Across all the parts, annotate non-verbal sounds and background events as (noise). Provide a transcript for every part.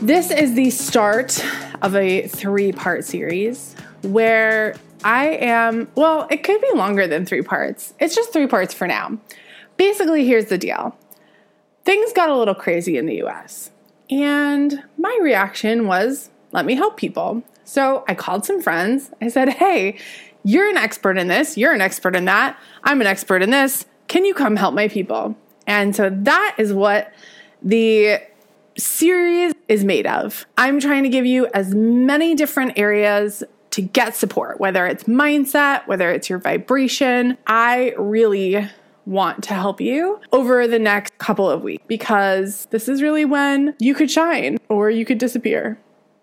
This is the start of a three part series where I am, well, it could be longer than three parts. It's just three parts for now. Basically, here's the deal things got a little crazy in the US, and my reaction was let me help people. So I called some friends. I said, hey, you're an expert in this, you're an expert in that, I'm an expert in this. Can you come help my people? And so that is what the series is made of. I'm trying to give you as many different areas to get support, whether it's mindset, whether it's your vibration. I really want to help you over the next couple of weeks because this is really when you could shine or you could disappear.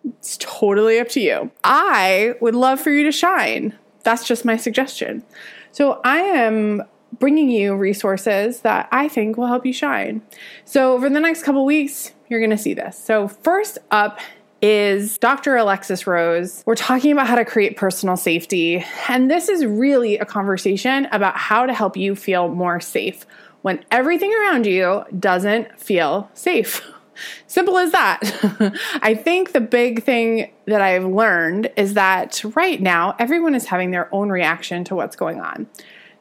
It's totally up to you. I would love for you to shine. That's just my suggestion. So I am bringing you resources that I think will help you shine. So over the next couple weeks, you're going to see this. So first up is Dr. Alexis Rose. We're talking about how to create personal safety, and this is really a conversation about how to help you feel more safe when everything around you doesn't feel safe. (laughs) Simple as that. (laughs) I think the big thing that I've learned is that right now everyone is having their own reaction to what's going on.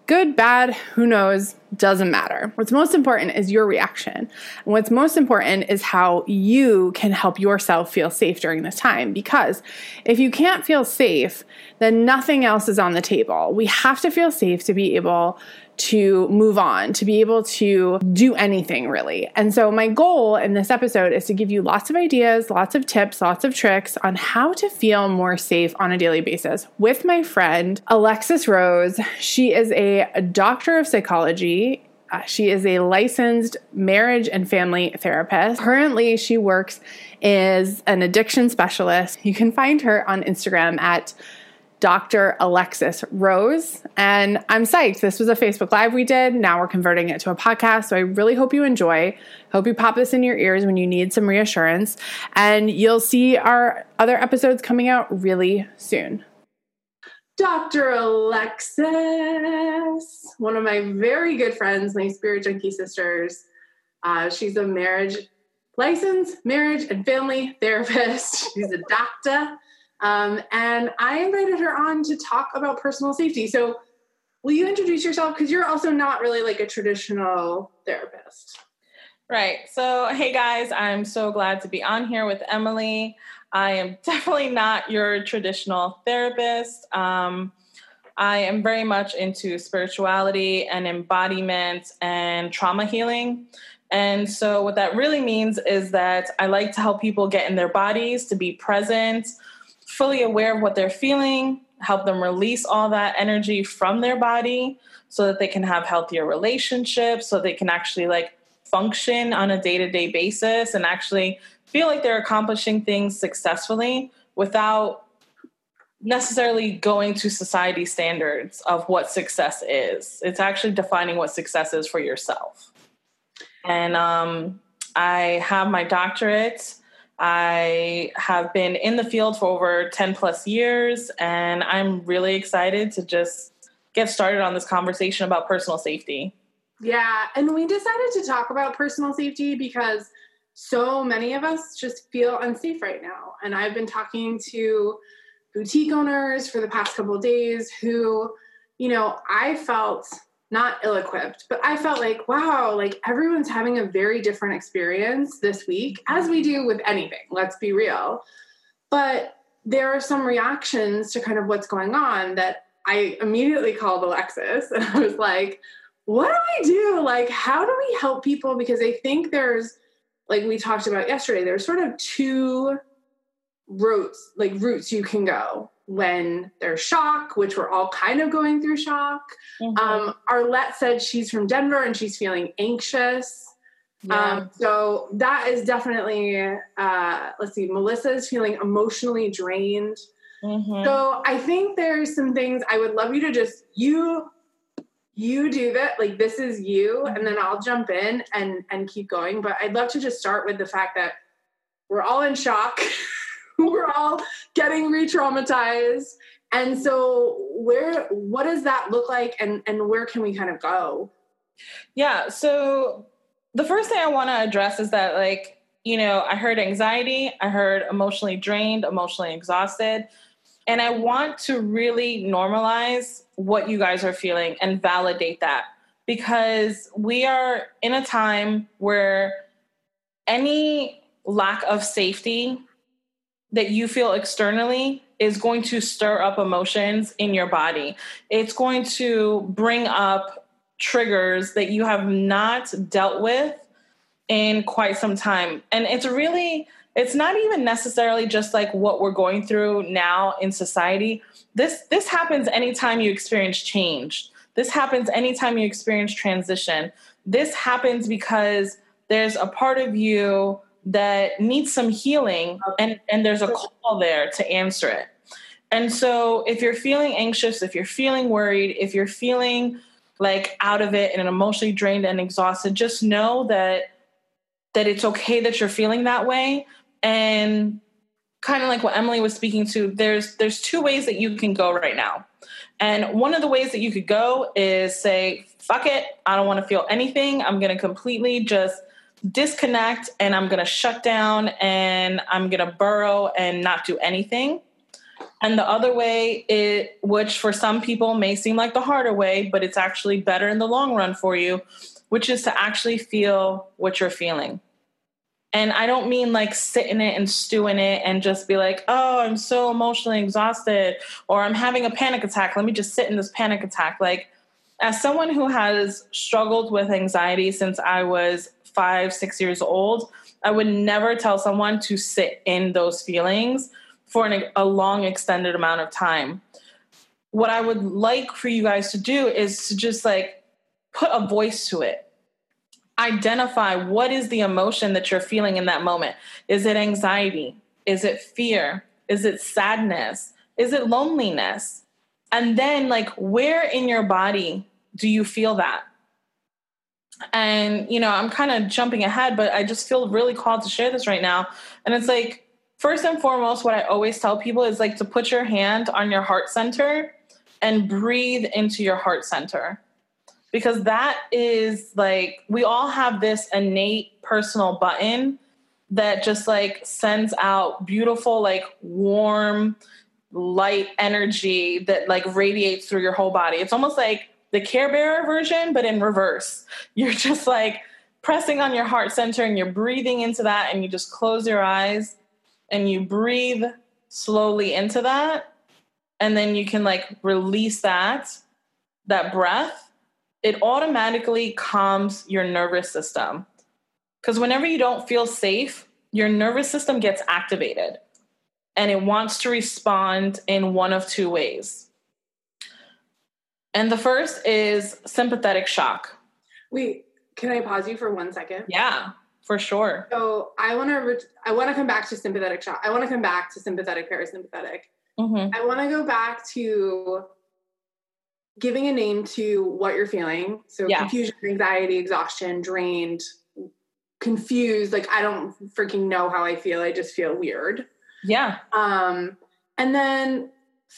Good, bad, who knows, doesn't matter. What's most important is your reaction. And what's most important is how you can help yourself feel safe during this time. Because if you can't feel safe, then nothing else is on the table. We have to feel safe to be able to move on, to be able to do anything really. And so, my goal in this episode is to give you lots of ideas, lots of tips, lots of tricks on how to feel more safe on a daily basis with my friend Alexis Rose. She is a doctor of psychology. Uh, she is a licensed marriage and family therapist. Currently, she works as an addiction specialist. You can find her on Instagram at Dr. Alexis Rose. And I'm psyched. This was a Facebook Live we did. Now we're converting it to a podcast. So I really hope you enjoy. Hope you pop this in your ears when you need some reassurance. And you'll see our other episodes coming out really soon. Dr. Alexis, one of my very good friends, my spirit junkie sisters. Uh, she's a marriage licensed marriage and family therapist. She's a doctor um, and I invited her on to talk about personal safety. So, will you introduce yourself? Because you're also not really like a traditional therapist. Right. So, hey guys, I'm so glad to be on here with Emily. I am (laughs) definitely not your traditional therapist. Um, I am very much into spirituality and embodiment and trauma healing. And so, what that really means is that I like to help people get in their bodies, to be present, fully aware of what they're feeling, help them release all that energy from their body so that they can have healthier relationships, so they can actually like function on a day to day basis and actually feel like they're accomplishing things successfully without necessarily going to society standards of what success is. It's actually defining what success is for yourself. And um, I have my doctorate I have been in the field for over 10 plus years, and I'm really excited to just get started on this conversation about personal safety. Yeah, and we decided to talk about personal safety because so many of us just feel unsafe right now. And I've been talking to boutique owners for the past couple days who, you know, I felt not ill equipped, but I felt like, wow, like everyone's having a very different experience this week, as we do with anything, let's be real. But there are some reactions to kind of what's going on that I immediately called Alexis (laughs) and I was like, what do I do? Like, how do we help people? Because I think there's, like we talked about yesterday, there's sort of two routes, like routes you can go when there's shock, which we're all kind of going through shock. Mm-hmm. Um, Arlette said she's from Denver and she's feeling anxious. Yeah. Um, so that is definitely, uh, let's see, Melissa is feeling emotionally drained. Mm-hmm. So I think there's some things I would love you to just, you, you do that. Like this is you. And then I'll jump in and, and keep going. But I'd love to just start with the fact that we're all in shock. (laughs) (laughs) we're all getting re-traumatized. And so where, what does that look like? And, and where can we kind of go? Yeah. So the first thing I want to address is that, like, you know, I heard anxiety, I heard emotionally drained, emotionally exhausted. And I want to really normalize what you guys are feeling and validate that because we are in a time where any lack of safety that you feel externally is going to stir up emotions in your body. It's going to bring up triggers that you have not dealt with in quite some time. And it's really, it's not even necessarily just like what we're going through now in society. This this happens anytime you experience change. This happens anytime you experience transition. This happens because there's a part of you that needs some healing and, and there's a call there to answer it. And so if you're feeling anxious, if you're feeling worried, if you're feeling like out of it and emotionally drained and exhausted, just know that that it's okay that you're feeling that way. And kind of like what Emily was speaking to, there's there's two ways that you can go right now. And one of the ways that you could go is say, fuck it, I don't want to feel anything. I'm gonna completely just disconnect and I'm gonna shut down and I'm gonna burrow and not do anything. And the other way, it, which for some people may seem like the harder way, but it's actually better in the long run for you, which is to actually feel what you're feeling. And I don't mean like sit in it and stew in it and just be like, oh, I'm so emotionally exhausted or I'm having a panic attack. Let me just sit in this panic attack. Like, as someone who has struggled with anxiety since I was five, six years old, I would never tell someone to sit in those feelings for an, a long extended amount of time. What i would like for you guys to do is to just like put a voice to it. Identify what is the emotion that you're feeling in that moment. Is it anxiety? Is it fear? Is it sadness? Is it loneliness? And then like where in your body do you feel that and you know i'm kind of jumping ahead but i just feel really called to share this right now and it's like first and foremost, what I always tell people is like to put your hand on your heart center and breathe into your heart center. Because that is like, we all have this innate personal button that just like sends out beautiful, like warm, light energy that like radiates through your whole body. It's almost like the Care Bear version, but in reverse. (laughs) You're just like pressing on your heart center and you're breathing into that, and you just close your eyes and you breathe slowly into that. And then you can like release that that breath. It automatically calms your nervous system. Because whenever you don't feel safe your nervous system gets activated and it wants to respond in one of two ways and the first is sympathetic shock wait can i pause you for one second yeah for sure. So I want to re- I want to come back to sympathetic shock. I want to come back to sympathetic parasympathetic. Mm-hmm. I want to go back to giving a name to what you're feeling. So yeah. confusion, anxiety, exhaustion, drained, confused. Like I don't freaking know how I feel. I just feel weird. Yeah. Um, and then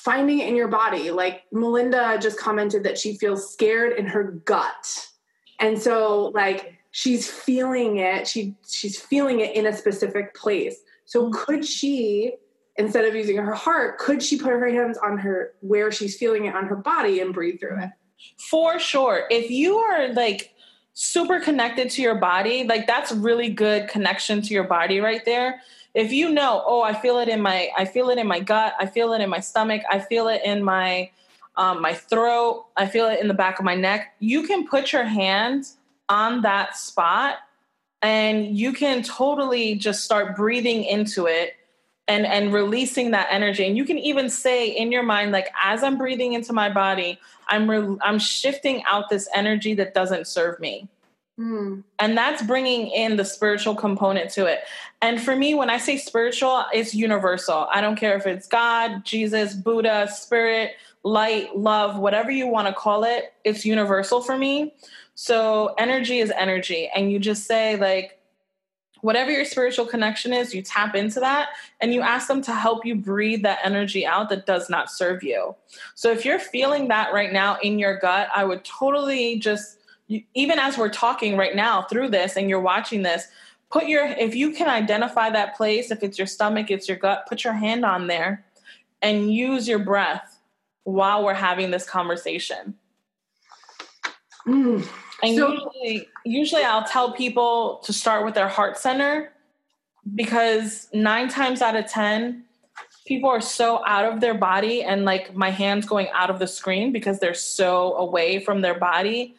finding it in your body. Like Melinda just commented that she feels scared in her gut. And so like she's feeling it she she's feeling it in a specific place so mm-hmm. could she instead of using her heart could she put her hands on her where she's feeling it on her body and breathe through it For sure. If you are like super connected to your body, like that's really good connection to your body right there. If you know, oh, I feel it in my I feel it in my gut, I feel it in my stomach, I feel it in my um, my throat, I feel it in the back of my neck, you can put your hands on that spot and you can totally just start breathing into it and and releasing that energy. And you can even say in your mind like as i'm breathing into my body i'm re- i'm shifting out this energy that doesn't serve me mm. and that's bringing in the spiritual component to it and for me when i say spiritual it's universal i don't care if it's god jesus buddha spirit light love whatever you want to call it it's universal for me so energy is energy. And you just say, like, whatever your spiritual connection is, you tap into that and you ask them to help you breathe that energy out that does not serve you. So if you're feeling that right now in your gut, I would totally just, even as we're talking right now through this and you're watching this, put your, if you can identify that place, if it's your stomach, it's your gut, put your hand on there and use your breath while we're having this conversation. Mm. And so, usually, usually I'll tell people to start with their heart center because nine times out of 10, people are so out of their body and like my hands going out of the screen because they're so away from their body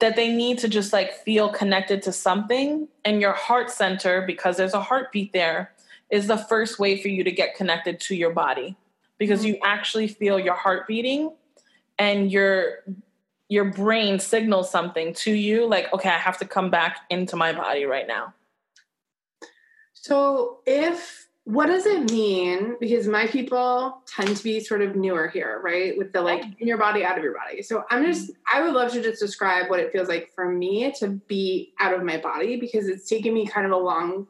that they need to just like feel connected to something. And your heart center, because there's a heartbeat there, is the first way for you to get connected to your body because mm-hmm. you actually feel your heart beating and your your brain signals something to you like okay i have to come back into my body right now so if what does it mean? Because my people tend to be sort of newer here right? With the like in your body out of your body. So i'm just i would love to just describe what it feels like for me to be out of my body because it's taken me kind of a long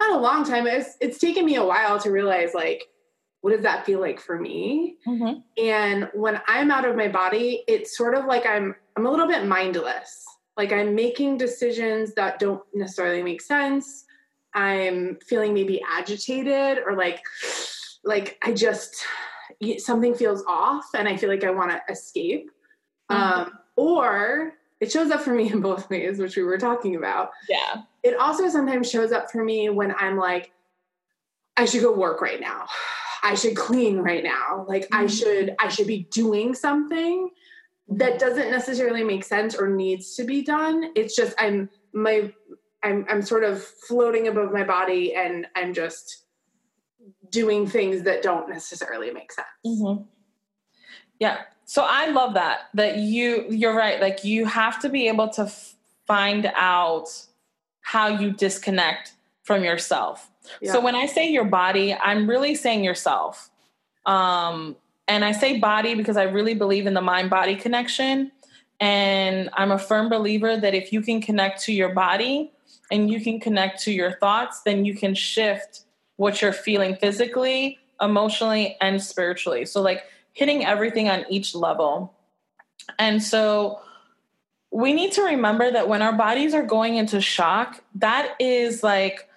not a long time it's it's taken me a while to realize like what does that feel like for me? Mm-hmm. and when i'm out of my body it's sort of like i'm i'm a little bit mindless. Like i'm making decisions that don't necessarily make sense i'm feeling maybe agitated or like like i just something feels off and i feel like i want to escape mm-hmm. um, or it shows up for me (laughs) in both ways which we were talking about yeah it also sometimes shows up for me when i'm like i should go work right now I should clean right now. Like mm-hmm. I should I should be doing something that doesn't necessarily make sense or needs to be done. It's just I'm my I'm I'm sort of floating above my body and I'm just doing things that don't necessarily make sense. Mm-hmm. Yeah. So I love that that you you're right like you have to be able to f- find out how you disconnect from yourself so when I say your body, I'm really saying yourself. Um, and I say body because I really believe in the mind body connection. And I'm a firm believer that if you can connect to your body and you can connect to your thoughts, then you can shift what you're feeling physically, emotionally, and spiritually. So, like hitting everything on each level. And so, we need to remember that when our bodies are going into shock, that is like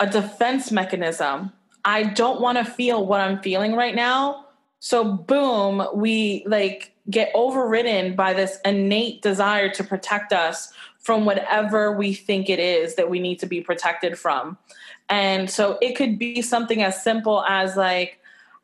a defense mechanism. I don't want to feel what I'm feeling right now. So boom, we like get overridden by this innate desire to protect us from whatever we think it is that we need to be protected from. And so it could be something as simple as like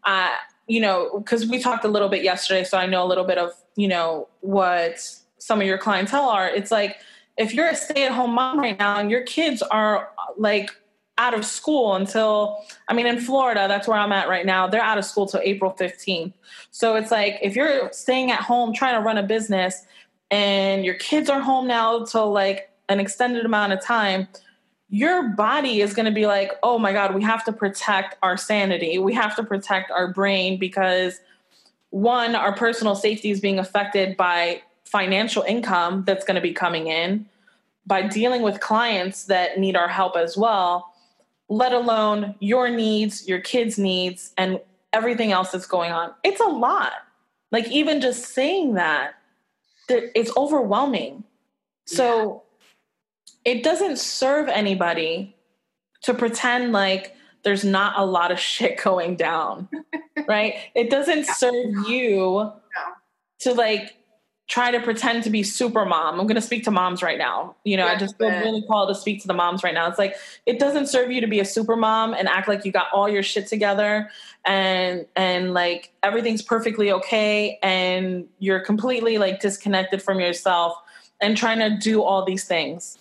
uh, you know, because we talked a little bit yesterday, so I know a little bit of, you know, what some of your clientele are. It's like if you're a stay-at-home mom right now and your kids are like out of school until I mean in Florida, that's where I'm at right now. They're out of school till April 15th. So it's like if you're staying at home trying to run a business and your kids are home now till like an extended amount of time, your body is going to be like, "Oh my god, we have to protect our sanity. We have to protect our brain because one, our personal safety is being affected by financial income that's going to be coming in, by dealing with clients that need our help as well." let alone your needs, your kids' needs, and everything else that's going on. It's a lot. Like, even just saying that, it's overwhelming. So, yeah. it doesn't serve anybody to pretend like there's not a lot of (laughs) shit going down, right? It doesn't (laughs) serve you to like try to pretend to be super mom. I'm going to speak to moms right now. You know, yeah, I just feel really called to speak to the moms right now. It's like it doesn't serve you to be a super mom and act like you got all your shit together and and like everything's perfectly okay and you're completely like disconnected from yourself and trying to do all these things.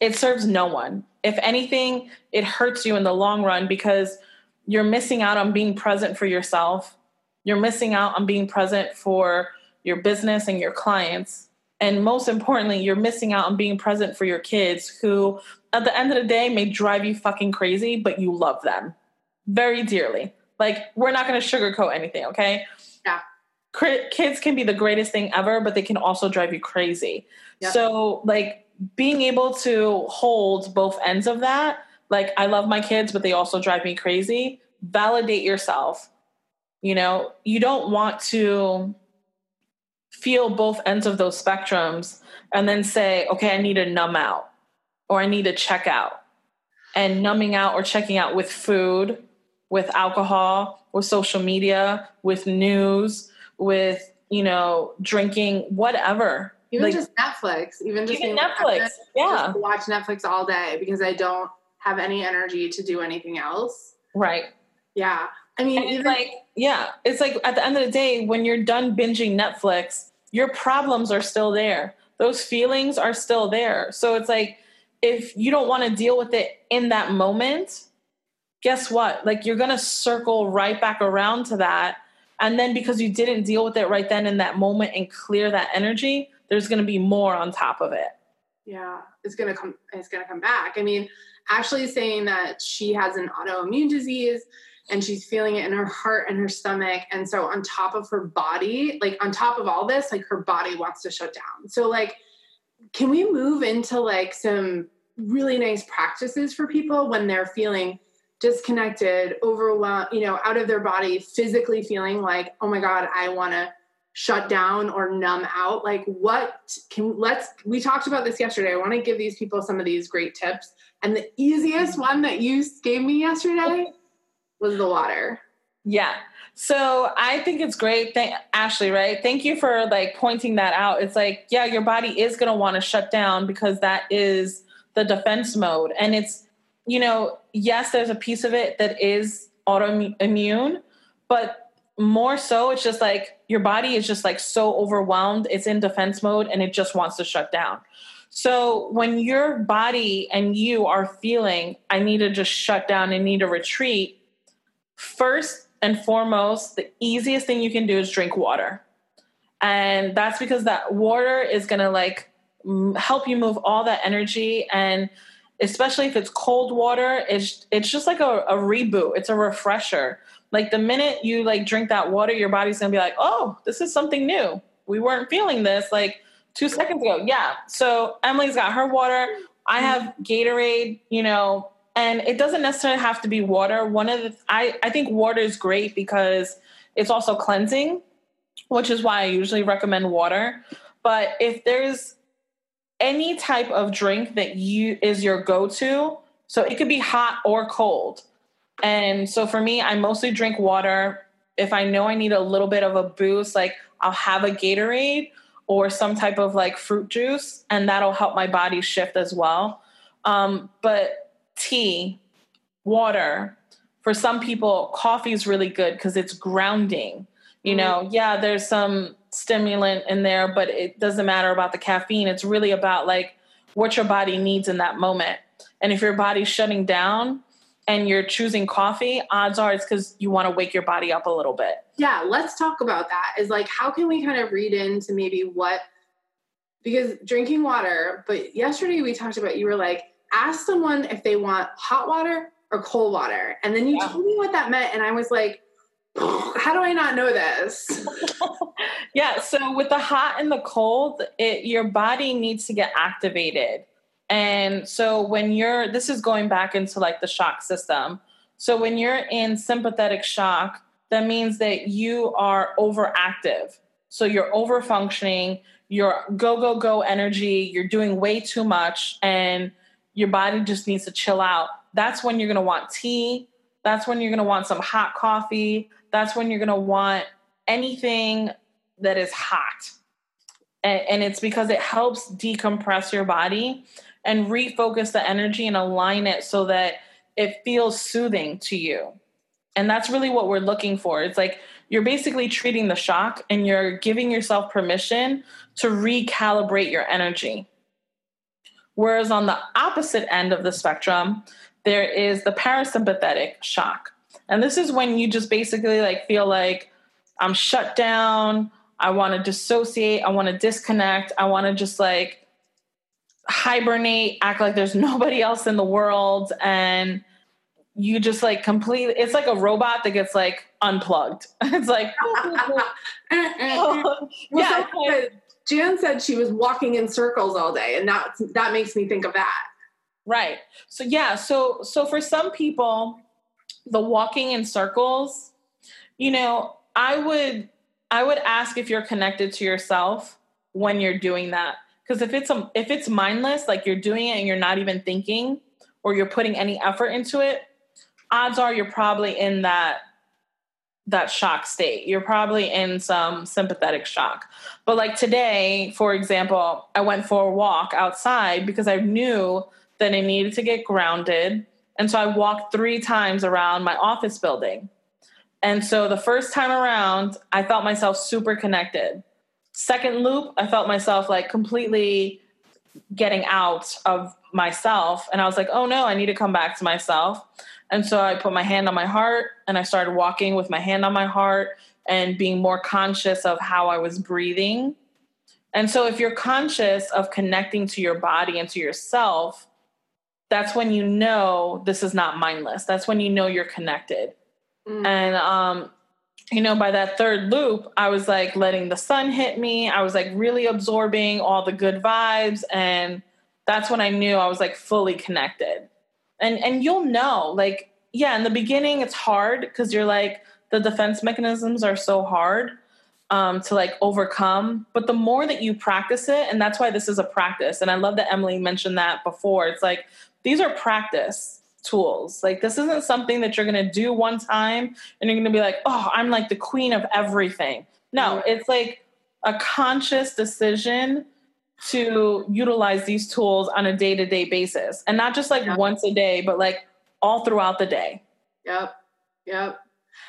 It serves no one. If anything, it hurts you in the long run because you're missing out on being present for yourself. You're missing out on being present for your business and your clients. And most importantly, you're missing out on being present for your kids who, at the end of the day, may drive you fucking crazy, but you love them very dearly. Like, we're not going to sugarcoat anything, okay? Yeah. Kids can be the greatest thing ever, but they can also drive you crazy. Yep. So, like, being able to hold both ends of that, like, I love my kids, but they also drive me crazy, validate yourself. You know, you don't want to feel both ends of those spectrums and then say, okay, I need to numb out or I need to check out. And numbing out or checking out with food, with alcohol, with social media, with news, with, you know, drinking, whatever. Even like, just Netflix, even just even Netflix, Netflix, yeah. Watch Netflix all day because I don't have any energy to do anything else. Right. Yeah. I mean, even, like, yeah, it's like at the end of the day, when you're done binging Netflix, your problems are still there. Those feelings are still there. So it's like, if you don't want to deal with it in that moment, guess what? Like, you're going to circle right back around to that. And then because you didn't deal with it right then in that moment and clear that energy, there's going to be more on top of it. Yeah, it's going to come it's going to come back. I mean, Ashley is saying that she has an autoimmune disease and she's feeling it in her heart and her stomach. And so on top of her body like on top of all this like her body wants to shut down. So like can we move into like some really nice practices for people when they're feeling disconnected overwhelmed you know out of their body physically feeling like oh my god i want to shut down or numb out? Like what can let's we talked about this yesterday. I want to give these people some of these great tips. And the easiest one that you gave me yesterday was the water. Yeah. So I think it's great. Thank Ashley, right? Thank you for like pointing that out. It's like, yeah, your body is going to want to shut down because that is the defense mode. And it's, you know, yes, there's a piece of it that is autoimmune, but more so, it's just like your body is just like so overwhelmed. It's in defense mode and it just wants to shut down. So when your body and you are feeling, I need to just shut down and need to retreat, First and foremost, the easiest thing you can do is drink water. And that's because that water is going to like help you move all that energy and especially if it's cold water, it's it's just like a, a reboot. It's a refresher. Like the minute you like drink that water, your body's gonna be like, oh, this is something new. We weren't feeling this like two seconds ago. Yeah. So Emily's got her water. I have Gatorade, you know, and it doesn't necessarily have to be water. One of the i i think water is great because it's also cleansing which is why i usually recommend water. But if there's any type of drink that you is your go-to so it could be hot or cold. And so for me i mostly drink water. If i know i need a little bit of a boost like i'll have a gatorade or some type of like fruit juice and that'll help my body shift as well. Um, but tea, water. For some people, coffee is really good because it's grounding. You know, mm-hmm. yeah, there's some stimulant in there, but it doesn't matter about the caffeine. It's really about like what your body needs in that moment. And if your body's shutting down and you're choosing coffee, odds are it's because you want to wake your body up a little bit. Yeah, let's talk about that. Is like, how can we kind of read into maybe what, because drinking water, but yesterday we talked about, you were like, ask someone if they want hot water or cold water. And then you yeah. told me what that meant. And I was like, how do I not know this? (laughs) yeah. So with the hot and the cold, it, your body needs to get activated. And so when you're, this is going back into like the shock system. So when you're in sympathetic shock, that means that you are overactive. So you're over functioning, you're go, go, go energy, you're doing way too much. And your body just needs to chill out. That's when you're going to want tea. That's when you're going to want some hot coffee. That's when you're going to want anything that is hot. And, and it's because it helps decompress your body and refocus the energy and align it so that it feels soothing to you. And that's really what we're looking for. It's like you're basically treating the shock and you're giving yourself permission to recalibrate your energy. Whereas on the opposite end of the spectrum, there is the parasympathetic shock. And this is when you just basically like feel like I'm shut down, I want to dissociate, I want to disconnect, I want to just like hibernate, act like there's (laughs) nobody else in the world and you just like completely it's like a robot that gets like unplugged. (laughs) It's like (laughs) yeah, Jan said she was walking in circles all day, and that that makes me think of that. Right. So yeah. So so for some people, the walking in circles, you know, I would I would ask if you're connected to yourself when you're doing that. Because if it's a, if it's mindless, like you're doing it and you're not even thinking, or you're putting any effort into it, odds are you're probably in that that shock state. You're probably in some sympathetic shock. But like today, for example, I went for a walk outside because I knew that I needed to get grounded. And so I walked three times around my office building. And so the first time around, I felt myself super connected. Second loop, I felt myself like completely getting out of myself. And I was like, oh no, I need to come back to myself. And so I put my hand on my heart and I started walking with my hand on my heart and being more conscious of how I was breathing. And so if you're conscious of connecting to your body and to yourself, that's when you know this is not mindless. That's when you know you're connected. Mm. And um you know, by that third loop, I was like letting the sun hit me. I was like really absorbing all the good vibes and that's when I knew I was like fully connected and and you'll know like yeah in the beginning it's hard because you're like the defense mechanisms are so hard um, to like overcome. But the more that you practice it and that's why this is a practice and i love that emily mentioned that before. It's like these are practice tools. Like this isn't something that you're going to do one time and you're going to be like oh i'm like the queen of everything. No it's like a conscious decision to utilize these tools on a day to day basis and not just like yep. once a day, but like all throughout the day. Yep. Yep.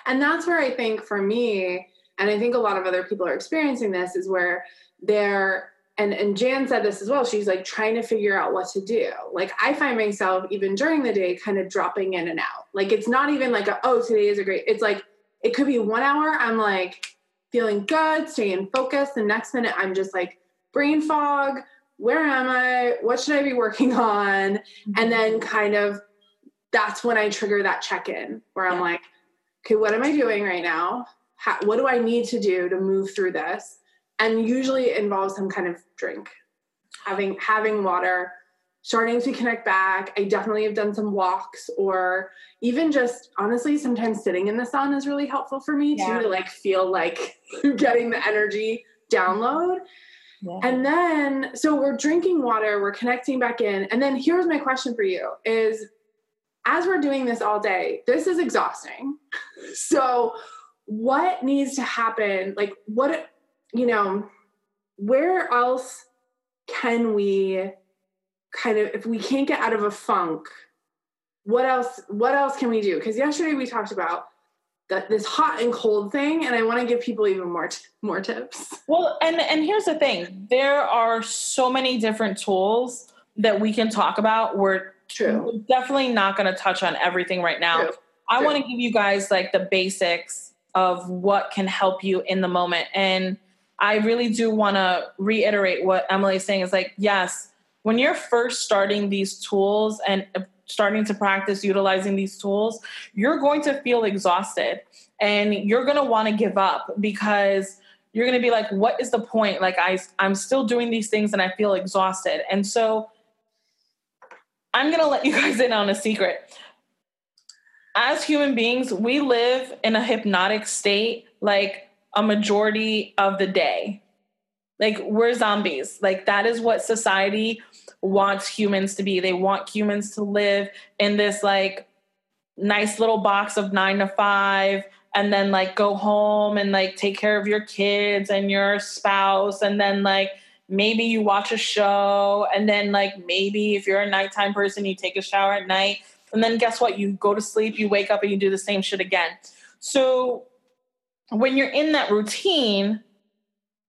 And that's where I think for me, and I think a lot of other people are experiencing this, is where they're and and Jan said this as well. She's like trying to figure out what to do. Like I find myself even during the day kind of dropping in and out. Like it's not even like a, oh today is a great. It's like it could be one hour. I'm like feeling good, staying focused. The next minute I'm just like brain fog where am i what should i be working (laughs) on? Mm-hmm. and then kind of that's when i trigger that check-in where i'm like okay what am i doing right now? How, what do i need to do to move through this? And usually it involves some kind of drink having having water starting to connect back. I definitely have done some walks or even just honestly sometimes sitting in the sun is really helpful for me yeah. too to like feel like (laughs) getting the energy download And then, so we're drinking water, we're connecting back in. And then here's my question for you is as we're doing this all day, this is exhausting. (laughs) so, what needs to happen? Like, what, you know, where else can we kind of, if we can't get out of a funk, what else, what else can we do? Because yesterday we talked about that this hot and cold thing and i want to give people even more t- more tips. Well and and here's the thing. There are so many different tools that we can talk about. We're True. definitely not going to touch on everything right now. True. i want to give you guys like the basics of what can help you in the moment. And i really do want to reiterate what emily's saying is like yes when you're first starting these tools and starting to practice utilizing these tools, you're going to feel exhausted and you're going to want to give up because you're going to be like what is the point like I I'm still doing these things and I feel exhausted. And so I'm going to let you (laughs) guys in on a secret. As human beings, we live in a hypnotic state like a majority of the day. Like we're zombies. Like that is what society wants humans to be. They want humans to live in this like nice little box of nine to five and then like go home and like take care of your kids and your spouse and then like maybe you watch a show and then like maybe if you're a nighttime person you take a shower at night. And then guess what? You go to sleep you wake up and you do the same shit again. So when you're in that routine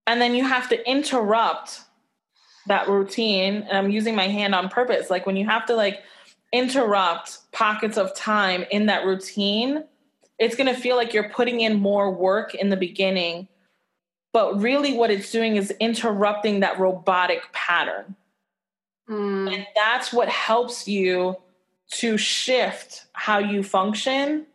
and then you have to interrupt that routine and i'm using my hand on purpose. Like when you have to like interrupt pockets of time in that routine it's going to feel like you're putting in more work in the beginning. But really what it's doing is interrupting that robotic pattern. Mm. and that's what helps you to shift how you function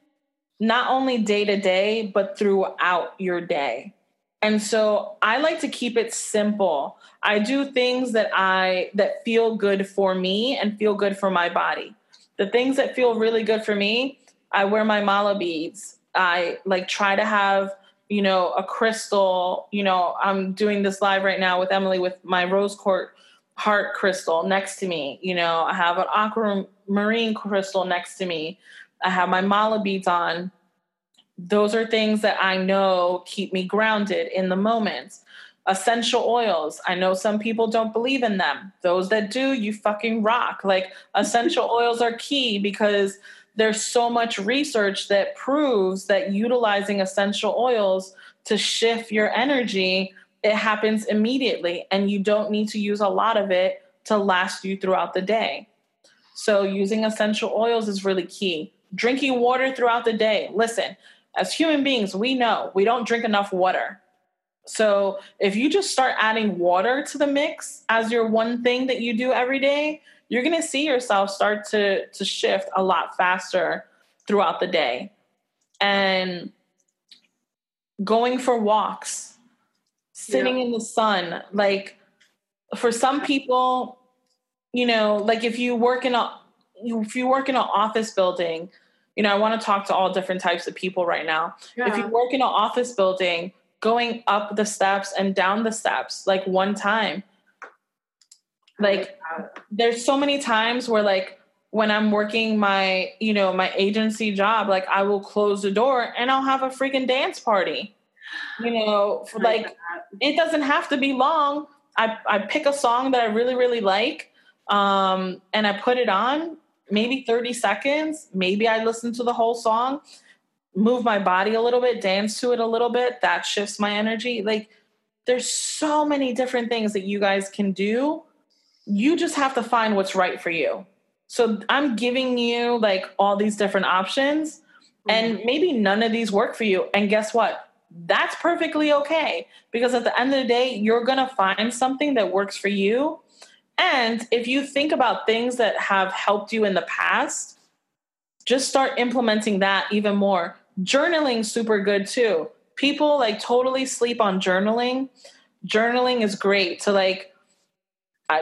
not only day to day but throughout your day and so I like to keep it simple. I do things that I that feel good for me and feel good for my body. The things that feel really good for me, I wear my mala beads. I like try to have, you know, a crystal, you know, I'm doing this live right now with Emily with my rose quartz heart crystal next to me. You know, I have an aquamarine crystal next to me. I have my mala beads on those are things that I know keep me grounded in the moment. Essential oils. I know some people don't believe in them. Those that do, you fucking rock. Like essential (laughs) oils are key because there's so much research that proves that utilizing essential oils to shift your energy, it happens immediately and you don't need to use a lot of it to last you throughout the day. So using essential oils is really key. Drinking water throughout the day. Listen, as human beings, we know we don't drink enough water. So if you just start adding water to the mix as your one thing that you do every day, you're going to see yourself start to to shift a lot faster throughout the day. And going for walks, sitting yeah. in the sun, like for some people, you know, like if you work in a if you work in an office building, you know, I want to talk to all different types of people right now. Yeah. If you work in an office building, going up the steps and down the steps like one time. Like there's so many times where like when I'm working my, you know, my agency job, like I will close the door and I'll have a freaking dance party. You know, for like it doesn't have to be long. I I pick a song that I really really like um and I put it on maybe 30 seconds. Maybe I listen to the whole song, move my body a little bit, dance to it a little bit. That shifts my energy. Like, there's so many different things that you guys can do. You just have to find what's right for you. So, I'm giving you like all these different options, and mm-hmm. maybe none of these work for you. And guess what? That's perfectly okay because at the end of the day, you're going to find something that works for you and if you think about things that have helped you in the past, just start implementing that even more. Journaling super good too. People like totally sleep on journaling. Journaling is great to like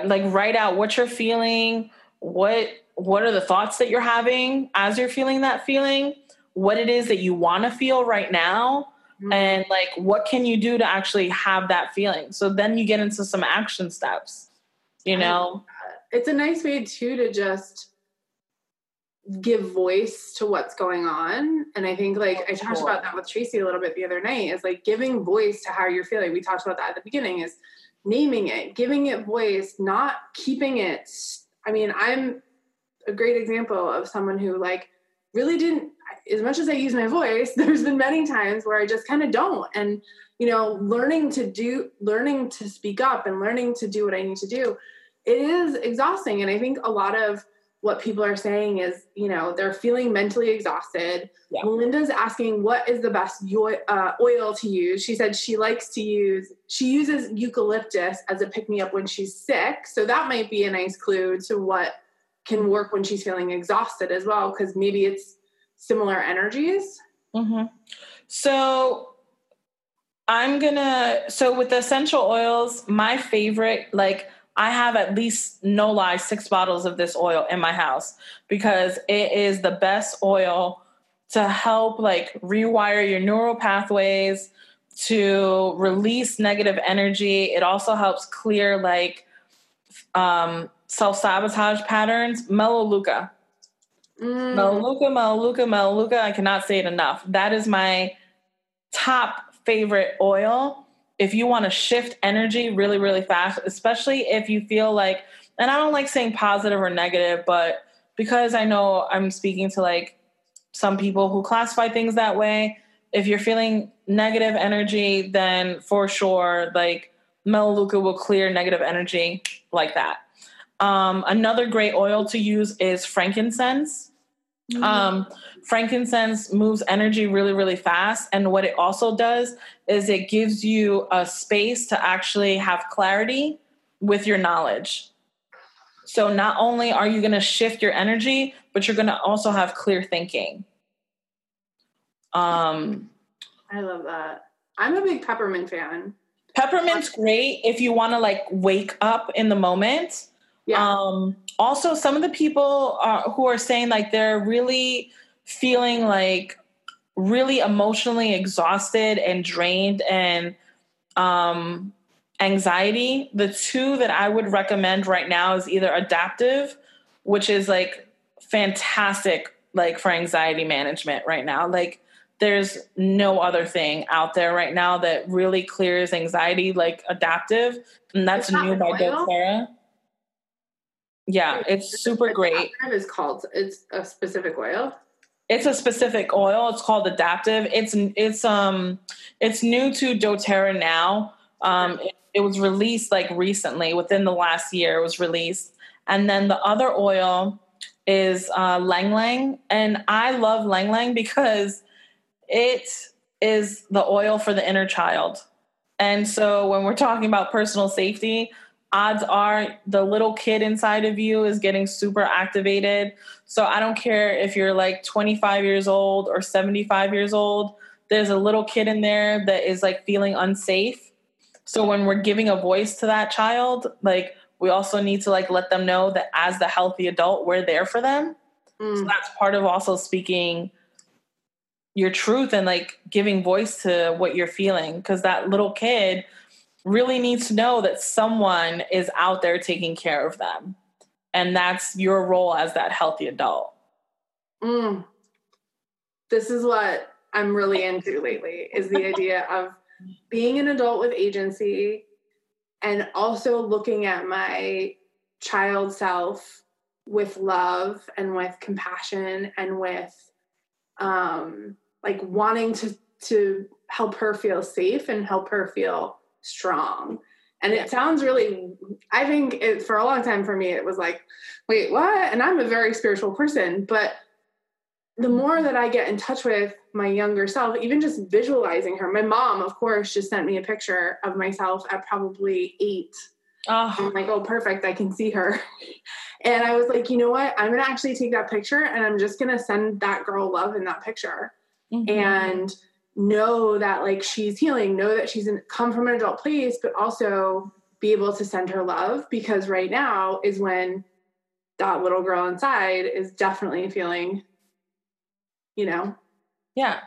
like write out what you're feeling, what what are the thoughts that you're having as you're feeling that feeling, what it is that you want to feel right now, mm-hmm. and like what can you do to actually have that feeling. So then you get into some action steps you know? It's a nice way too to just give voice to what's going on. And i think like i talked about that with tracy a little bit the other night is like giving voice to how you're feeling. We talked about that at the beginning is naming it giving it voice not keeping it i mean i'm a great example of someone who like really didn't as much as i use my voice (laughs) there's been many times where i just kind of don't. And you know learning to do learning to speak up and learning to do what i need to do it is exhausting. And I think a lot of what people are saying is, you know, they're feeling mentally exhausted. Yeah. Melinda's asking what is the best uh, oil to use. She said she likes to use, she uses eucalyptus as a pick me up when she's sick. So that might be a nice clue to what can work when she's feeling exhausted as well, because maybe it's similar energies. Mm-hmm. So I'm gonna, so with the essential oils, my favorite, like, I have at least no lie six bottles of this oil in my house because it is the best oil to help like rewire your neural pathways to release negative energy. It also helps clear like um, self sabotage patterns. Melaleuca. Mm. Melaleuca, Melaleuca, Melaleuca. I cannot say it enough. That is my top favorite oil if you want to shift energy really, really fast, especially if you feel like, and I don't like saying positive or negative, but because I know I'm speaking to like some people who classify things that way, if you're feeling negative energy, then for sure, like Melaleuca will clear negative energy like that. Um, another great oil to use is frankincense. Mm-hmm. Um, frankincense moves energy really, really fast. And what it also does is it gives you a space to actually have clarity with your knowledge. So not only are you going to shift your energy, but you're going to also have clear thinking. Um, I love that. I'm a big peppermint fan. Peppermint's great if you want to like wake up in the moment. Yeah. Um, also, some of the people uh, who are saying like they're really feeling like really emotionally exhausted and drained and um, anxiety. The two that I would recommend right now is either Adaptiv, which is like fantastic, like for anxiety management right now. Like there's no other thing out there right now that really clears anxiety like Adaptiv and that's new by doterra yeah it's super great. is called it's a specific oil? It's a specific oil. It's called Adaptiv. It's it's um it's new to doterra now. Um it, it was released like recently within the last year it was released. And then the other oil is uh, Lang Ylang, and I love Ylang Ylang because it is the oil for the inner child. And so when we're talking about personal safety, odds are the little kid inside of you is getting super activated. So I don't care if you're like 25 years old or 75 years old, there's a little kid in there that is like feeling unsafe. So when we're giving a voice to that child, like we also need to like let them know that as the healthy adult, we're there for them. Mm. So that's part of also speaking your truth and like giving voice to what you're feeling because that little kid really needs to know that someone is out there taking care of them and that's your role as that healthy adult mm. this is what i'm really into lately is the idea (laughs) of being an adult with agency and also looking at my child self with love and with compassion and with um like wanting to to help her feel safe and help her feel strong. And it sounds really, I think it, for a long time for me, it was like, wait, what? And I'm a very spiritual person, but the more that I get in touch with my younger self, even just visualizing her, my mom, of course, just sent me a picture of myself at probably eight. Oh. I'm like, oh, perfect. I can see her. (laughs) and I was like, you know what? I'm going to actually take that picture and I'm just going to send that girl love in that picture mm-hmm. and know that like she's healing, know that she's in, come from an adult place, but also be able to send her love because right now is when that little girl inside is definitely feeling, you know. Yeah.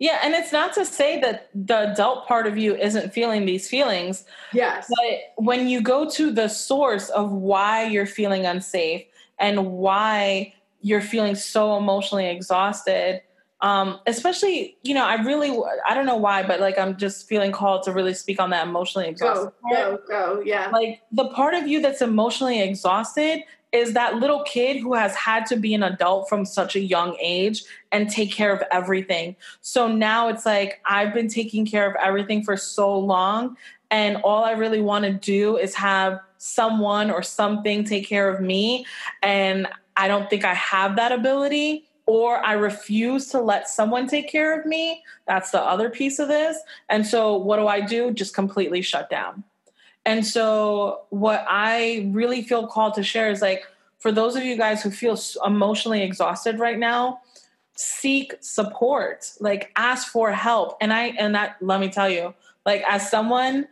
Yeah, and it's not to say that the adult part of you isn't feeling these feelings. Yes. But when you go to the source of why you're feeling unsafe and why you're feeling so emotionally exhausted, um, especially you know i really i don't know why but like i'm just feeling called to really speak on that emotionally exhausted go go go yeah. Like the part of you that's emotionally exhausted is that little kid who has had to be an adult from such a young age and take care of everything. So now it's like i've been taking care of everything for so long and all i really want to do is have someone or something take care of me and i don't think i have that ability or I refuse to let someone take care of me. That's the other piece of this. And so, what do I do? Just completely shut down. And so, what I really feel called to share is like, for those of you guys who feel emotionally exhausted right now, seek support, like, ask for help. And I, and that, let me tell you, like, as someone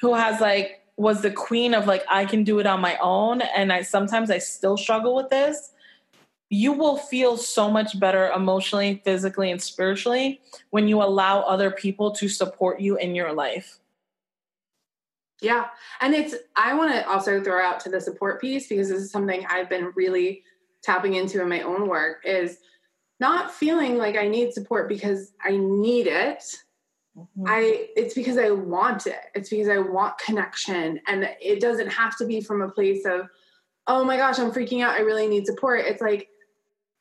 who has like, was the queen of like, I can do it on my own. And I sometimes I still struggle with this you will feel so much better emotionally, physically, and spiritually when you allow other people to support you in your life. Yeah. And it's, I want to also throw out to the support piece because this is something I've been really tapping into in my own work is not feeling like I need support because I need it, mm-hmm. I it's because I want it. It's because I want connection and it doesn't have to be from a place of oh my gosh, I'm freaking out. I really need support. It's like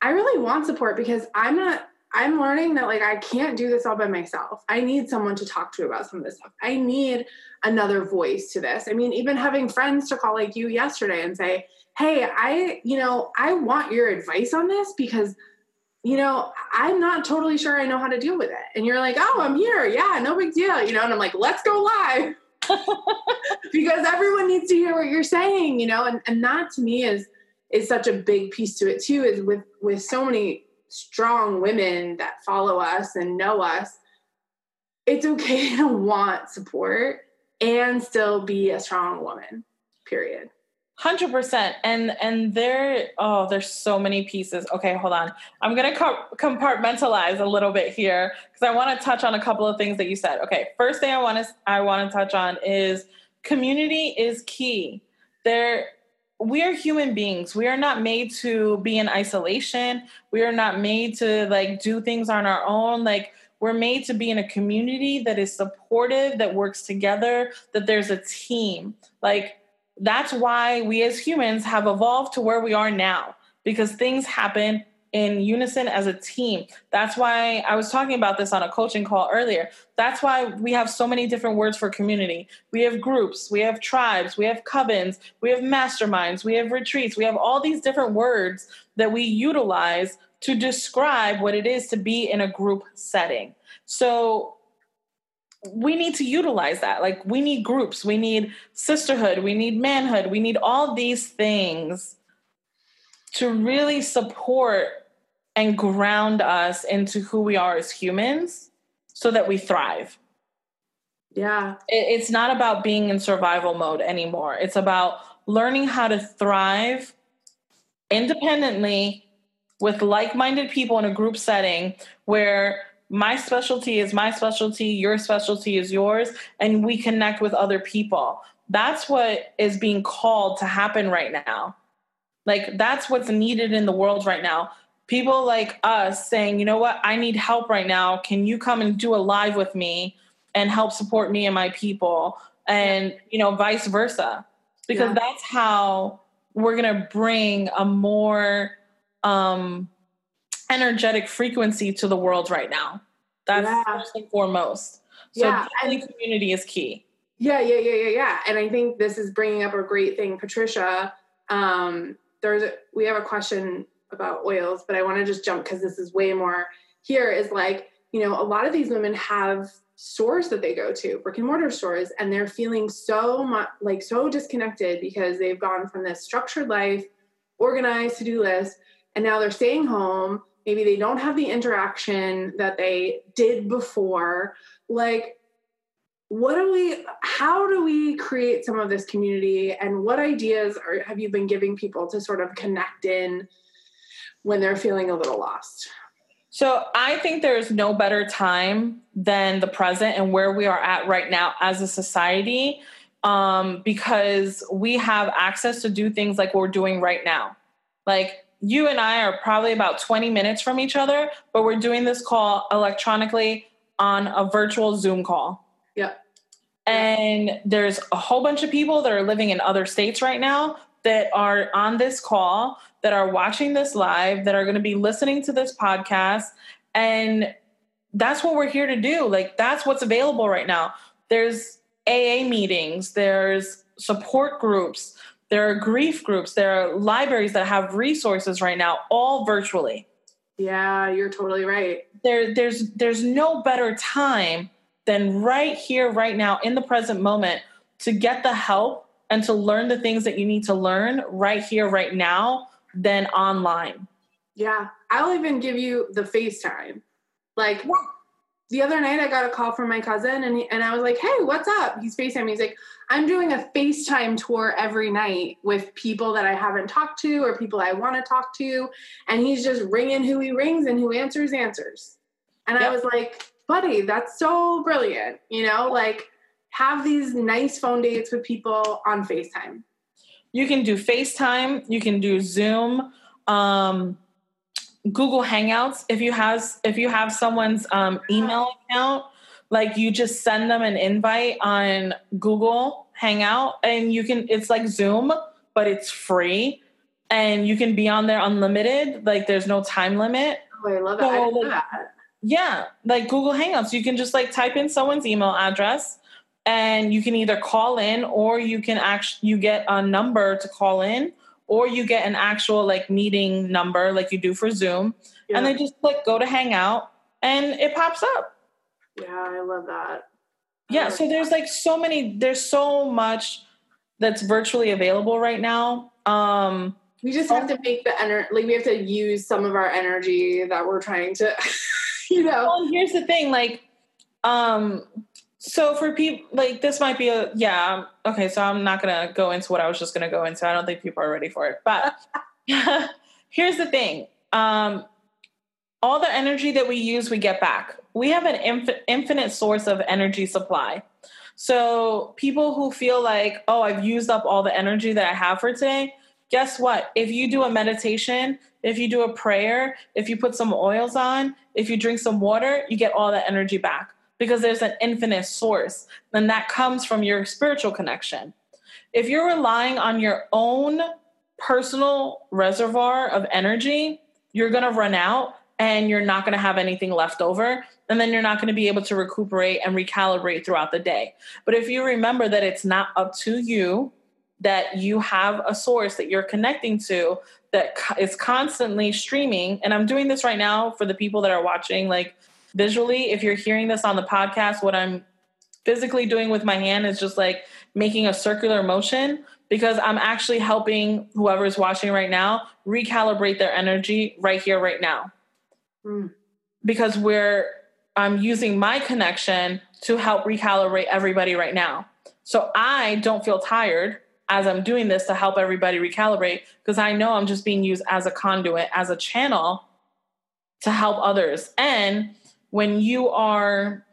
I really want support because I'm not I'm learning that like I can't do this all by myself. I need someone to talk to about some of this stuff. I need another voice to this. I mean, even having friends to call like you yesterday and say, "Hey, I, you know, I want your advice on this because you know, I'm not totally sure I know how to deal with it." And you're like, "Oh, I'm here. Yeah, no big deal." You know, and I'm like, "Let's go live." (laughs) because everyone needs to hear what you're saying, you know, and, and that to me is is such a big piece to it too, is with with so many strong women that follow us and know us, it's okay (laughs) to want support and still be a strong woman. Period. Hundred percent, and and there, oh, there's so many pieces. Okay, hold on. I'm gonna co- compartmentalize a little bit here because I want to touch on a couple of things that you said. Okay, first thing I want to I want to touch on is community is key. There, we are human beings. We are not made to be in isolation. We are not made to like do things on our own. Like we're made to be in a community that is supportive, that works together, that there's a team. Like that's why we as humans have evolved to where we are now because things happen in unison as a team. That's why I was talking about this on a coaching call earlier. That's why we have so many different words for community. We have groups, we have tribes, we have covens, we have masterminds, we have retreats, we have all these different words that we utilize to describe what it is to be in a group setting. So we need to utilize that. Like we need groups, we need sisterhood, we need manhood, we need all these things to really support and ground us into who we are as humans so that we thrive. Yeah. It's not about being in survival mode anymore. It's about learning how to thrive independently with like minded people in a group setting where my specialty is my specialty, your specialty is yours, and we connect with other people. That's what is being called to happen right now. Like, that's what's needed in the world right now. People like us saying, you know what, I need help right now. Can you come and do a live with me and help support me and my people? And, you know, vice versa. Because yeah. that's how we're going to bring a more, um, energetic frequency to the world right now. That's yeah. first and foremost. So yeah. and, community is key. Yeah, yeah, yeah, yeah, yeah. And I think this is bringing up a great thing, Patricia. Um, there's a, we have a question about oils, but I want to just jump because this is way more here. Is like you know a lot of these women have stores that they go to, brick and mortar stores, and they're feeling so much like so disconnected because they've gone from this structured life, organized to do list, and now they're staying home maybe they don't have the interaction that they did before like what do we how do we create some of this community? And what ideas are, have you been giving people to sort of connect in when they're feeling a little lost? So i think there's no better time than the present and where we are at right now as a society um, because we have access to do things like we're doing right now. Like you and I are probably about 20 minutes from each other, but we're doing this call electronically on a virtual Zoom call. Yep. And there's a whole bunch of people that are living in other states right now that are on this call, that are watching this live, that are going to be listening to this podcast. And that's what we're here to do. Like, that's what's available right now. There's AA meetings, there's support groups, there are grief groups, there are libraries that have resources right now, all virtually. Yeah, you're totally right. There, there's there's no better time than right here, right now, in the present moment, to get the help and to learn the things that you need to learn right here, right now, than online. Yeah, I'll even give you the FaceTime. Like the other night, I got a call from my cousin, and he, and I was like, "Hey, what's up?" He's FaceTime. He's like, I'm doing a FaceTime tour every night with people that I haven't talked to or people I want to talk to. And he's just ringing who he rings and who answers, answers. And yep. I was like, buddy, that's so brilliant. You know, like have these nice phone dates with people on FaceTime. You can do FaceTime, you can do Zoom. Um, Google Hangouts if you have if you have someone's um, email account like you just send them an invite on Google Hangout and you can it's like Zoom, but it's free and you can be on there unlimited. Like there's no time limit. Oh, I love it. So, I love like, that. Yeah, like Google Hangouts. You can just like type in someone's email address and you can either call in or you can actually you get a number to call in or you get an actual like meeting number like you do for Zoom yeah. and then just click go to Hangout and it pops up. Yeah, I love that. Yeah, so there's like so many there's so much that's virtually available right now. Um we just have to make the energy like we have to use some of our energy that we're trying to (laughs) (laughs) you know. Well, here's the thing like um so for people like this might be a yeah okay so i'm not gonna go into what i was just gonna go into. I don't think people are ready for it but (laughs) here's the thing um all the energy that we use we get back. We have an inf- infinite source of energy supply. So people who feel like oh i've used up all the energy that i have for today guess what? If you do a meditation if you do a prayer if you put some oils on if you drink some water you get all that energy back because there's an infinite source, and that comes from your spiritual connection. If you're relying on your own personal reservoir of energy, you're going to run out and you're not going to have anything left over. And then you're not going to be able to recuperate and recalibrate throughout the day. But if you remember that it's not up to you, that you have a source that you're connecting to that is constantly streaming, and I'm doing this right now for the people that are watching, like visually. If you're hearing this on the podcast, what I'm physically doing with my hand is just like making a circular motion because I'm actually helping whoever's watching right now recalibrate their energy right here, right now. Mm. Because we're, I'm using my connection to help recalibrate everybody right now. So I don't feel tired as I'm doing this to help everybody recalibrate because I know I'm just being used as a conduit, as a channel to help others. And when you are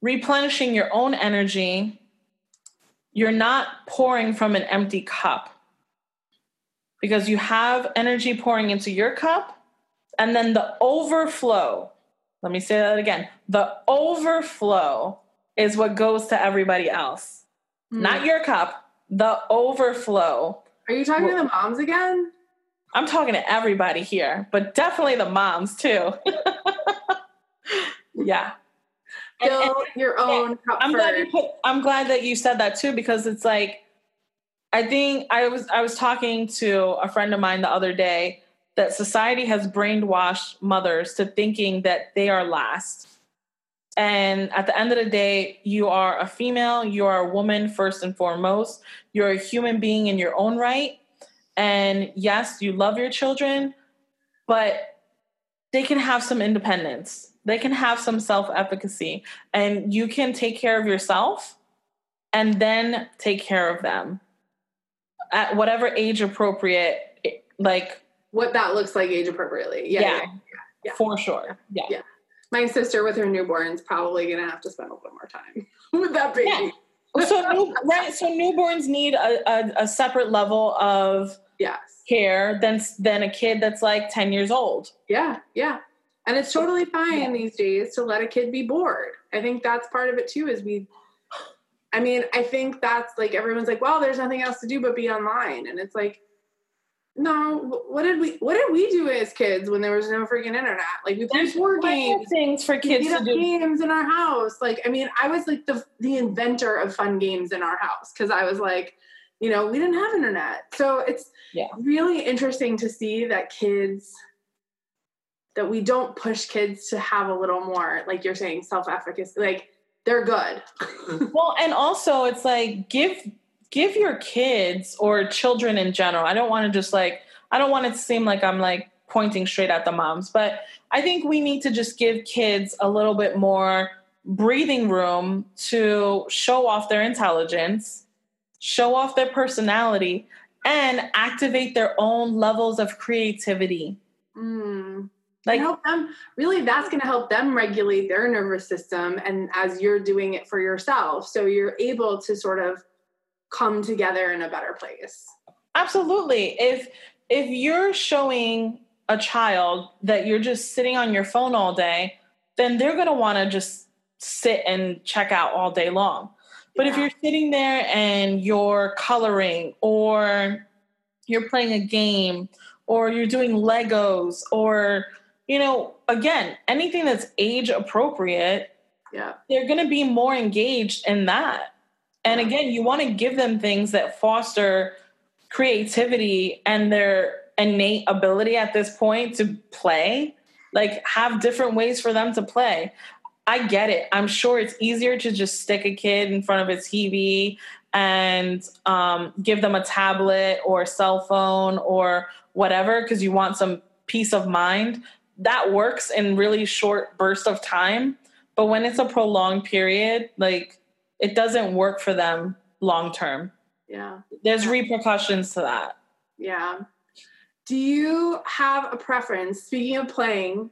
replenishing your own energy, you're not pouring from an empty cup because you have energy pouring into your cup and then the overflow. Let me say that again. The overflow is what goes to everybody else, mm. not your cup, the overflow. Are you talking to the moms again? I'm talking to everybody here, but definitely the moms too. (laughs) yeah. Fill and, and, your own yeah, I'm glad you put, I'm glad that you said that too because it's like I think I was I was talking to a friend of mine the other day that society has brainwashed mothers to thinking that they are last. And at the end of the day, you are a female, you are a woman first and foremost. You're a human being in your own right. And yes, you love your children, but they can have some independence. They can have some self efficacy, and you can take care of yourself and then take care of them at whatever age appropriate, like what that looks like age appropriately. Yeah, yeah, yeah, yeah. for sure. Yeah. Yeah. My sister with her newborn's probably gonna have to spend a little more time (laughs) with that baby. so new, right, so newborns need a, a, a separate level of yes. care than than a kid that's like ten years old. Yeah, yeah. And it's totally fine yeah. these days to let a kid be bored. I think that's part of it too, is we I mean, I think that's like everyone's like, well, there's nothing else to do but be online. And it's like, no, what did we what did we do as kids when there was no freaking internet? Like we played board games, things for kids to do. Games in our house. Like I mean, I was like the the inventor of fun games in our house because I was like, you know, we didn't have internet, so it's yeah. really interesting to see that kids that we don't push kids to have a little more, like you're saying, self efficacy. Like they're good. well, and also it's like give give your kids or children in general. I don't want to just like I don't want it to seem like I'm like pointing straight at the moms, but I think we need to just give kids a little bit more breathing room to show off their intelligence, show off their personality, and activate their own levels of creativity. Mm like help them really that's going to help them regulate their nervous system and as you're doing it for yourself so you're able to sort of come together in a better place absolutely if if you're showing a child that you're just sitting on your phone all day then they're going to want to just sit and check out all day long. But yeah. if you're sitting there and you're coloring or you're playing a game or you're doing Legos or, you know, again, anything that's age appropriate, yeah. they're going to be more engaged in that. And again, you want to give them things that foster creativity and their innate ability at this point to play. Like, have different ways for them to play. I get it. I'm sure it's easier to just stick a kid in front of a TV and um, give them a tablet or a cell phone or whatever because you want some peace of mind. That works in really short bursts of time, but when it's a prolonged period, like it doesn't work for them long term. Yeah, there's repercussions to that. Yeah. Do you have a preference? Speaking of playing,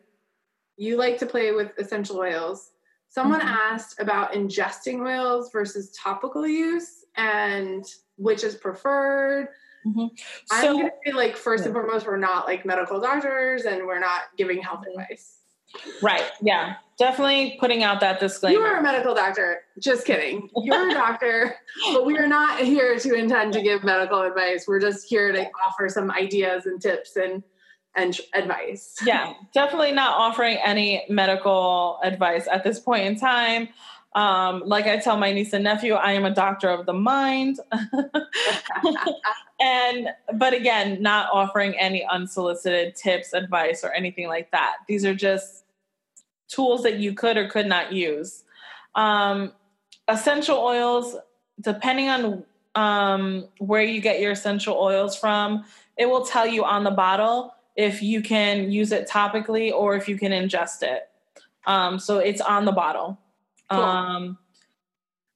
you like to play with essential oils. Someone mm-hmm. asked about ingesting oils versus topical use and which is preferred. Mm-hmm. I'm going to say, like, first yeah. and foremost, we're not like medical doctors and we're not giving health mm-hmm. advice. Right. Yeah. Definitely putting out that disclaimer. You are a medical doctor. Just kidding. You're a doctor, (laughs) but we are not here to intend to give medical advice. We're just here to offer some ideas and tips and and advice. Yeah, definitely not offering any medical advice at this point in time. Um, like I tell my niece and nephew, I am a doctor of the mind. (laughs) and, but again, not offering any unsolicited tips, advice, or anything like that. These are just tools that you could or could not use. Um, essential oils, depending on um, where you get your essential oils from, it will tell you on the bottle if you can use it topically or if you can ingest it. Um, so it's on the bottle. Cool. Um,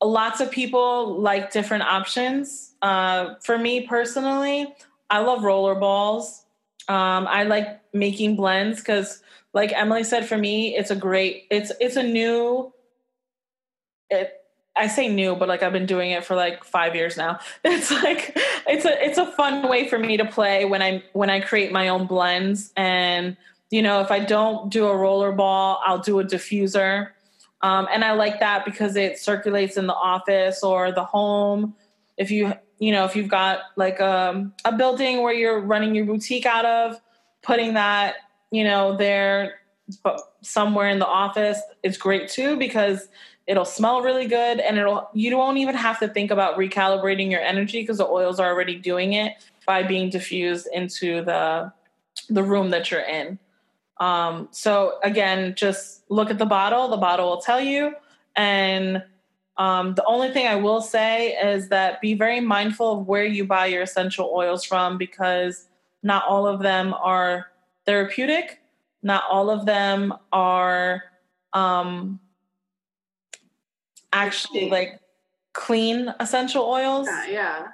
lots of people like different options. Uh, for me personally, I love roller balls. Um, I like making blends because, like Emily said, for me, it's a great. It's it's a new. It I say new, but like I've been doing it for like five years now. (laughs) It's like it's a it's a fun way for me to play when I when I create my own blends. And you know, if I don't do a roller ball, I'll do a diffuser. Um, and I like that because it circulates in the office or the home. If you you know if you've got like a, um, a building where you're running your boutique out of, putting that you know there somewhere in the office is great too because it'll smell really good and it'll you won't even have to think about recalibrating your energy because the oils are already doing it by being diffused into the the room that you're in um, so again just look at the bottle the bottle will tell you and um, the only thing i will say is that be very mindful of where you buy your essential oils from because not all of them are therapeutic not all of them are um, actually like clean essential oils. Yeah. yeah.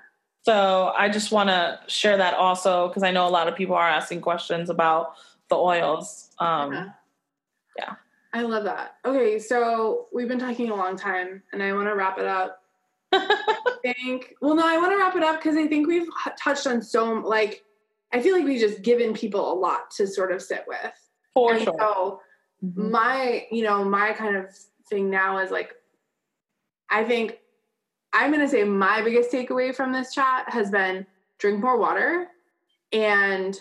So I just want to share that also because I know a lot of people are asking questions about the oils. Um, yeah. yeah. I love that. Okay, so we've been talking a long time, and I want to wrap it up. (laughs) I think. Well, no, I want to wrap it up because I think we've touched on so like. I feel like we've just given people a lot to sort of sit with. For and sure. So mm-hmm. my, you know, my kind of thing now is like I think I'm going to say my biggest takeaway from this chat has been drink more water and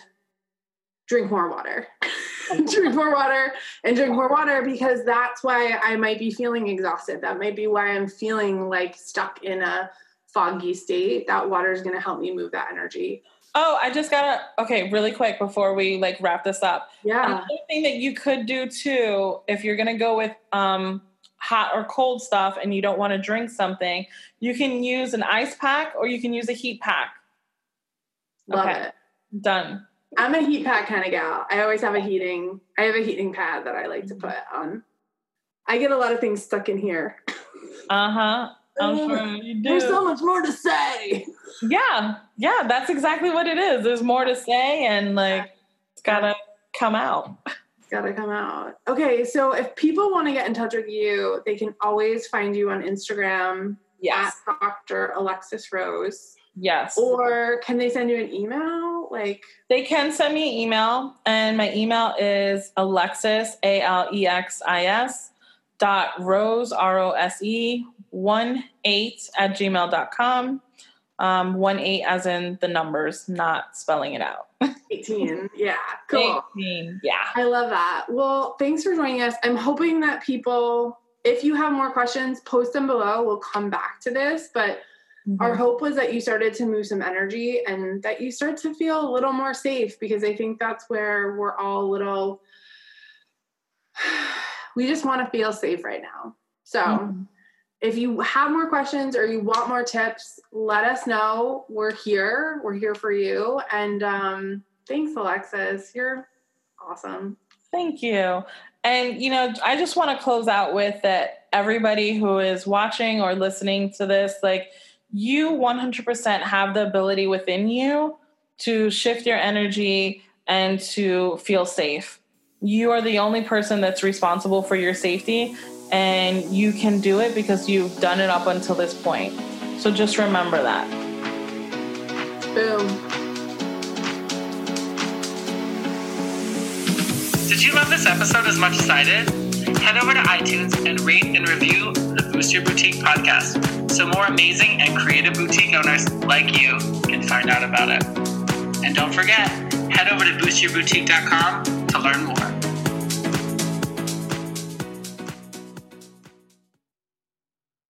drink more water. (laughs) drink more water and drink more water because that's why I might be feeling exhausted. That might be why I'm feeling like stuck in a foggy state. That water is going to help me move that energy. Oh, I just gotta okay, really quick before we like wrap this up. Yeah. Another thing that you could do too, if you're gonna go with um hot or cold stuff and you don't want to drink something, you can use an ice pack or you can use a heat pack. Love okay. it. Done. I'm a heat pack kind of gal. I always have a heating. I have a heating pad that I like to put on. I get a lot of things stuck in here. Uh huh. (laughs) I'm sure you do. There's so much more to say. Yeah, yeah, that's exactly what it is. There's more to say, and like it's gotta come out got to come out. Okay, so if people want to get in touch with you, they can always find you on Instagram yes. at Dr. Alexis Rose. Yes. Or can they send you an email Like they can send me an email, and my email is Alexis A L E X I S dot rose R O S E one eight at gmail.com. Um, one eight as in the numbers, not spelling it out. (laughs) 18. Yeah. Cool. 18. Yeah. I love that. Well, thanks for joining us. I'm hoping that people, if you have more questions, post them below. We'll come back to this. But mm-hmm. our hope was that you started to move some energy and that you start to feel a little more safe because I think that's where we're all a little, (sighs) we just want to feel safe right now. So, mm-hmm if you have more questions or you want more tips, let us know. We're here. We're here for you. And um, thanks, Alexis. You're awesome. Thank you. And, you know, I just want to close out with that everybody who is watching or listening to this, like, you 100% have the ability within you to shift your energy and to feel safe. You are the only person that's responsible for your safety and you can do it because you've done it up until this point. So just remember that. Boom. Did you love this episode as much as I did? Head over to iTunes and rate and review the Boost Your Boutique podcast so more amazing and creative boutique owners like you can find out about it. And don't forget, head over to boostyourboutique.com to learn more.